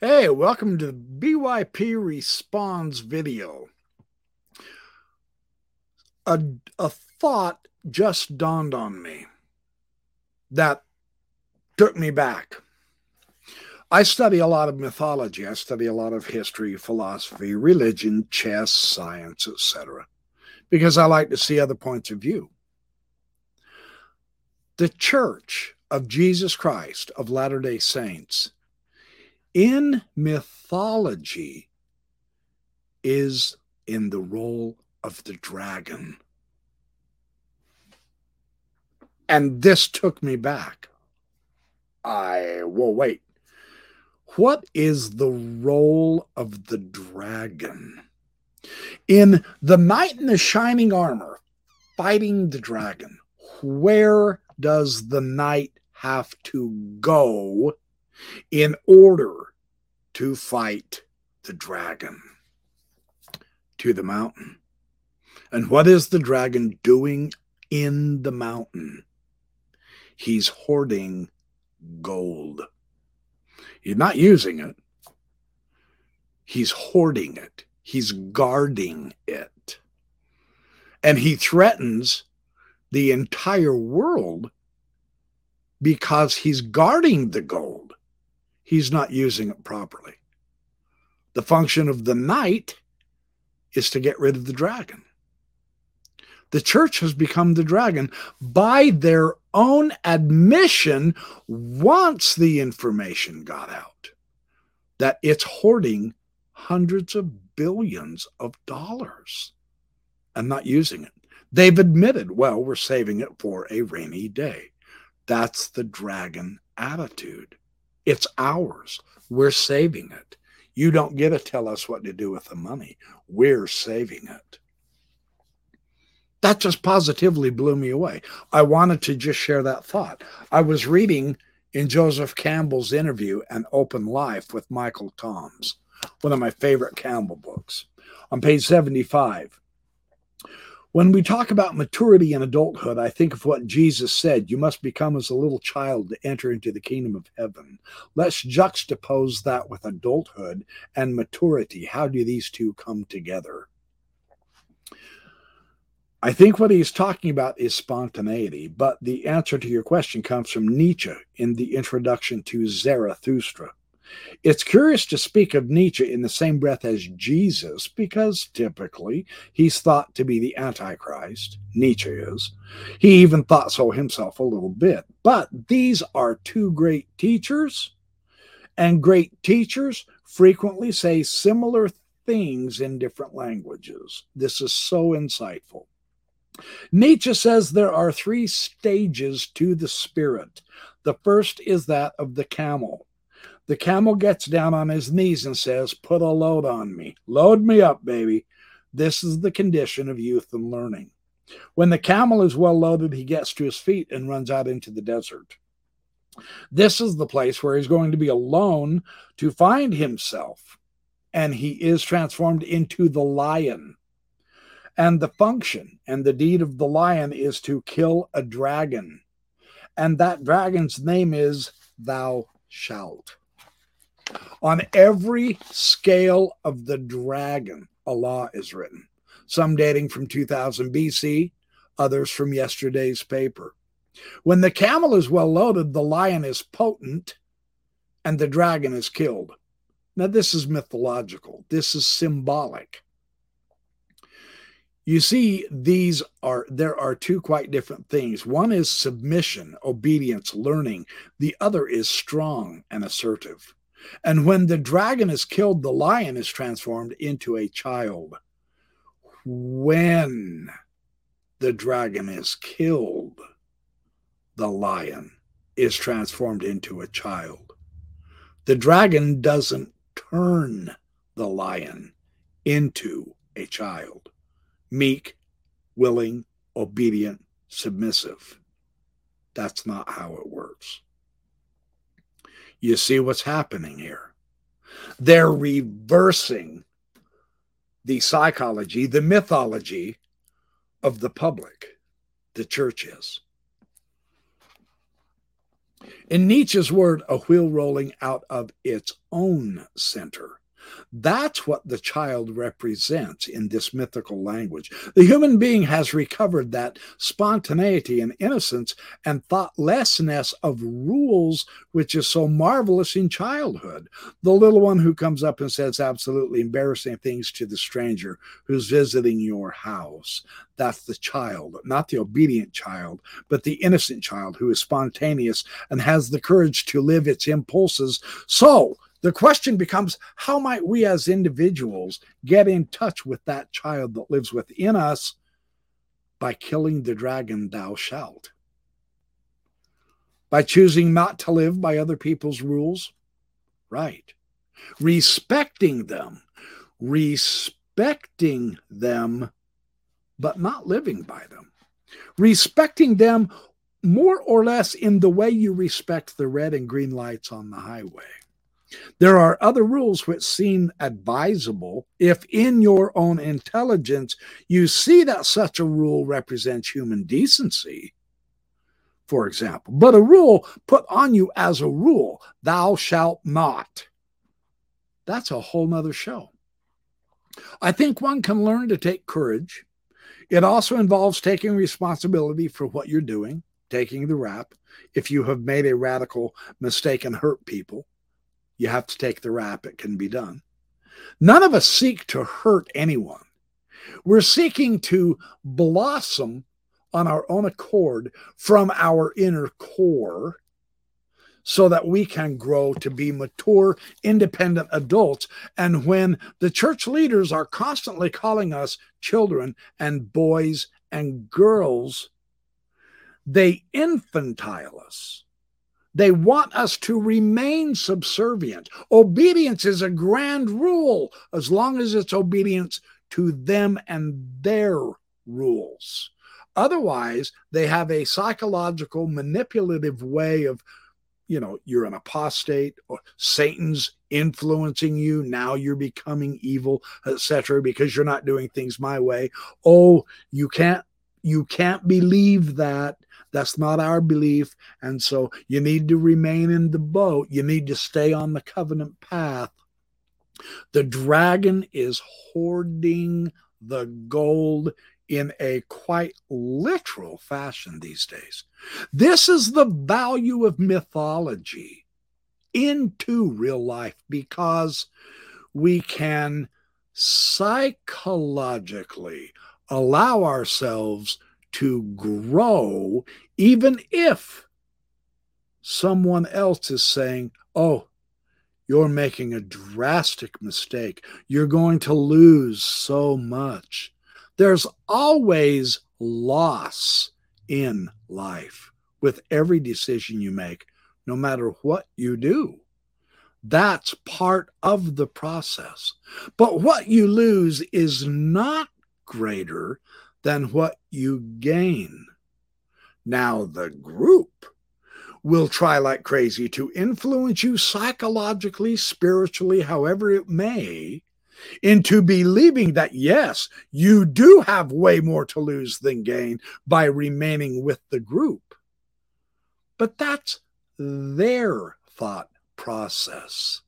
Hey, welcome to the BYP Responds video. A, a thought just dawned on me that took me back. I study a lot of mythology. I study a lot of history, philosophy, religion, chess, science, etc. because I like to see other points of view. The Church of Jesus Christ of Latter-day Saints in mythology is in the role of the dragon. And this took me back. I, well, wait. What is the role of the dragon? In the knight in the shining armor fighting the dragon, where does the knight have to go in order to fight the dragon to the mountain. And what is the dragon doing in the mountain? He's hoarding gold. He's not using it, he's hoarding it, he's guarding it. And he threatens the entire world because he's guarding the gold he's not using it properly. The function of the knight is to get rid of the dragon. The church has become the dragon by their own admission once the information got out that it's hoarding hundreds of billions of dollars and not using it. They've admitted, well, we're saving it for a rainy day. That's the dragon attitude. It's ours. We're saving it. You don't get to tell us what to do with the money. We're saving it. That just positively blew me away. I wanted to just share that thought. I was reading in Joseph Campbell's interview, An Open Life with Michael Toms, one of my favorite Campbell books. On page 75, when we talk about maturity and adulthood, I think of what Jesus said you must become as a little child to enter into the kingdom of heaven. Let's juxtapose that with adulthood and maturity. How do these two come together? I think what he's talking about is spontaneity, but the answer to your question comes from Nietzsche in the introduction to Zarathustra. It's curious to speak of Nietzsche in the same breath as Jesus because typically he's thought to be the Antichrist. Nietzsche is. He even thought so himself a little bit. But these are two great teachers, and great teachers frequently say similar things in different languages. This is so insightful. Nietzsche says there are three stages to the spirit. The first is that of the camel. The camel gets down on his knees and says, Put a load on me. Load me up, baby. This is the condition of youth and learning. When the camel is well loaded, he gets to his feet and runs out into the desert. This is the place where he's going to be alone to find himself, and he is transformed into the lion. And the function and the deed of the lion is to kill a dragon. And that dragon's name is Thou shalt. On every scale of the dragon, a law is written, some dating from 2000 BC, others from yesterday's paper. When the camel is well loaded, the lion is potent and the dragon is killed. Now, this is mythological, this is symbolic. You see, these are there are two quite different things. One is submission, obedience, learning. The other is strong and assertive. And when the dragon is killed, the lion is transformed into a child. When the dragon is killed, the lion is transformed into a child. The dragon doesn't turn the lion into a child. Meek, willing, obedient, submissive. That's not how it works. You see what's happening here. They're reversing the psychology, the mythology of the public, the church is. In Nietzsche's word, a wheel rolling out of its own center. That's what the child represents in this mythical language. The human being has recovered that spontaneity and innocence and thoughtlessness of rules, which is so marvelous in childhood. The little one who comes up and says absolutely embarrassing things to the stranger who's visiting your house. That's the child, not the obedient child, but the innocent child who is spontaneous and has the courage to live its impulses. So, the question becomes how might we as individuals get in touch with that child that lives within us by killing the dragon thou shalt? By choosing not to live by other people's rules? Right. Respecting them, respecting them, but not living by them. Respecting them more or less in the way you respect the red and green lights on the highway. There are other rules which seem advisable if, in your own intelligence, you see that such a rule represents human decency, for example. But a rule put on you as a rule, thou shalt not. That's a whole nother show. I think one can learn to take courage. It also involves taking responsibility for what you're doing, taking the rap. If you have made a radical mistake and hurt people, you have to take the rap. It can be done. None of us seek to hurt anyone. We're seeking to blossom on our own accord from our inner core so that we can grow to be mature, independent adults. And when the church leaders are constantly calling us children and boys and girls, they infantile us. They want us to remain subservient. Obedience is a grand rule as long as it's obedience to them and their rules. Otherwise, they have a psychological, manipulative way of, you know, you're an apostate or Satan's influencing you. Now you're becoming evil, etc., because you're not doing things my way. Oh, you can't, you can't believe that that's not our belief. And so you need to remain in the boat. You need to stay on the covenant path. The dragon is hoarding the gold in a quite literal fashion these days. This is the value of mythology into real life because we can psychologically allow ourselves to grow, even if someone else is saying, Oh, you're making a drastic mistake. You're going to lose so much. There's always loss in life with every decision you make, no matter what you do. That's part of the process. But what you lose is not greater than what you gain. Now, the group will try like crazy to influence you psychologically, spiritually, however it may, into believing that, yes, you do have way more to lose than gain by remaining with the group. But that's their thought process.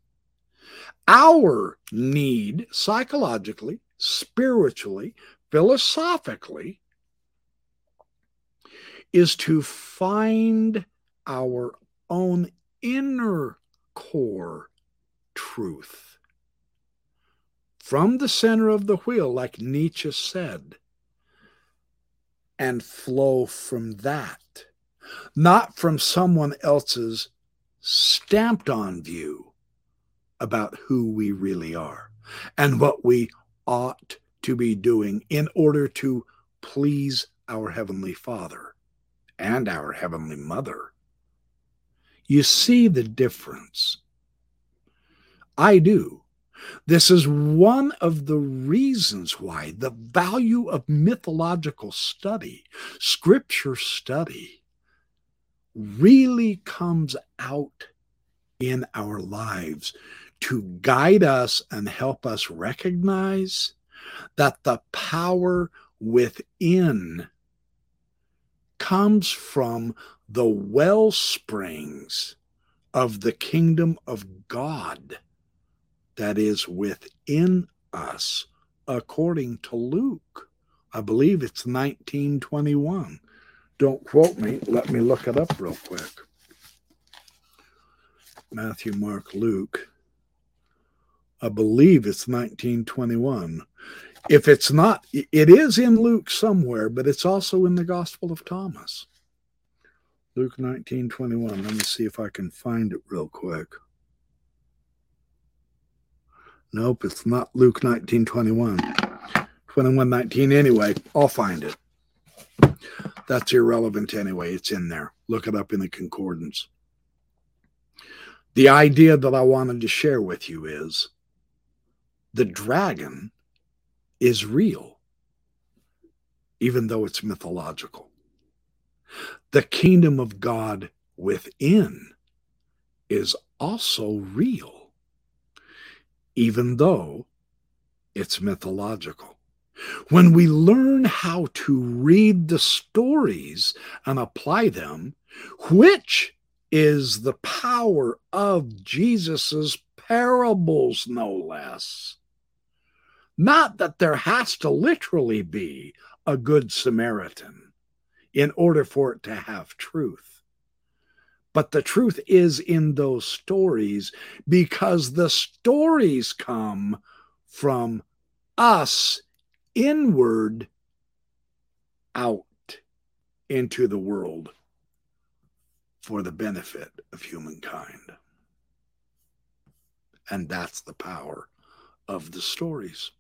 Our need psychologically, spiritually, philosophically is to find our own inner core truth from the center of the wheel, like Nietzsche said, and flow from that, not from someone else's stamped on view about who we really are and what we ought to be doing in order to please our Heavenly Father and our Heavenly Mother. You see the difference. I do. This is one of the reasons why the value of mythological study, scripture study, really comes out in our lives to guide us and help us recognize that the power within comes from the well springs of the kingdom of God that is within us, according to Luke. I believe it's 1921. Don't quote me. Let me look it up real quick. Matthew, Mark, Luke. I believe it's 1921. If it's not, it is in Luke somewhere, but it's also in the Gospel of Thomas. Luke 1921. Let me see if I can find it real quick. Nope, it's not Luke 1921. 2119 anyway. I'll find it. That's irrelevant anyway. It's in there. Look it up in the concordance. The idea that I wanted to share with you is the dragon is real, even though it's mythological. The kingdom of God within is also real, even though it's mythological. When we learn how to read the stories and apply them, which is the power of Jesus's parables, no less. Not that there has to literally be a good Samaritan in order for it to have truth. But the truth is in those stories because the stories come from us inward out into the world for the benefit of humankind. And that's the power of the stories.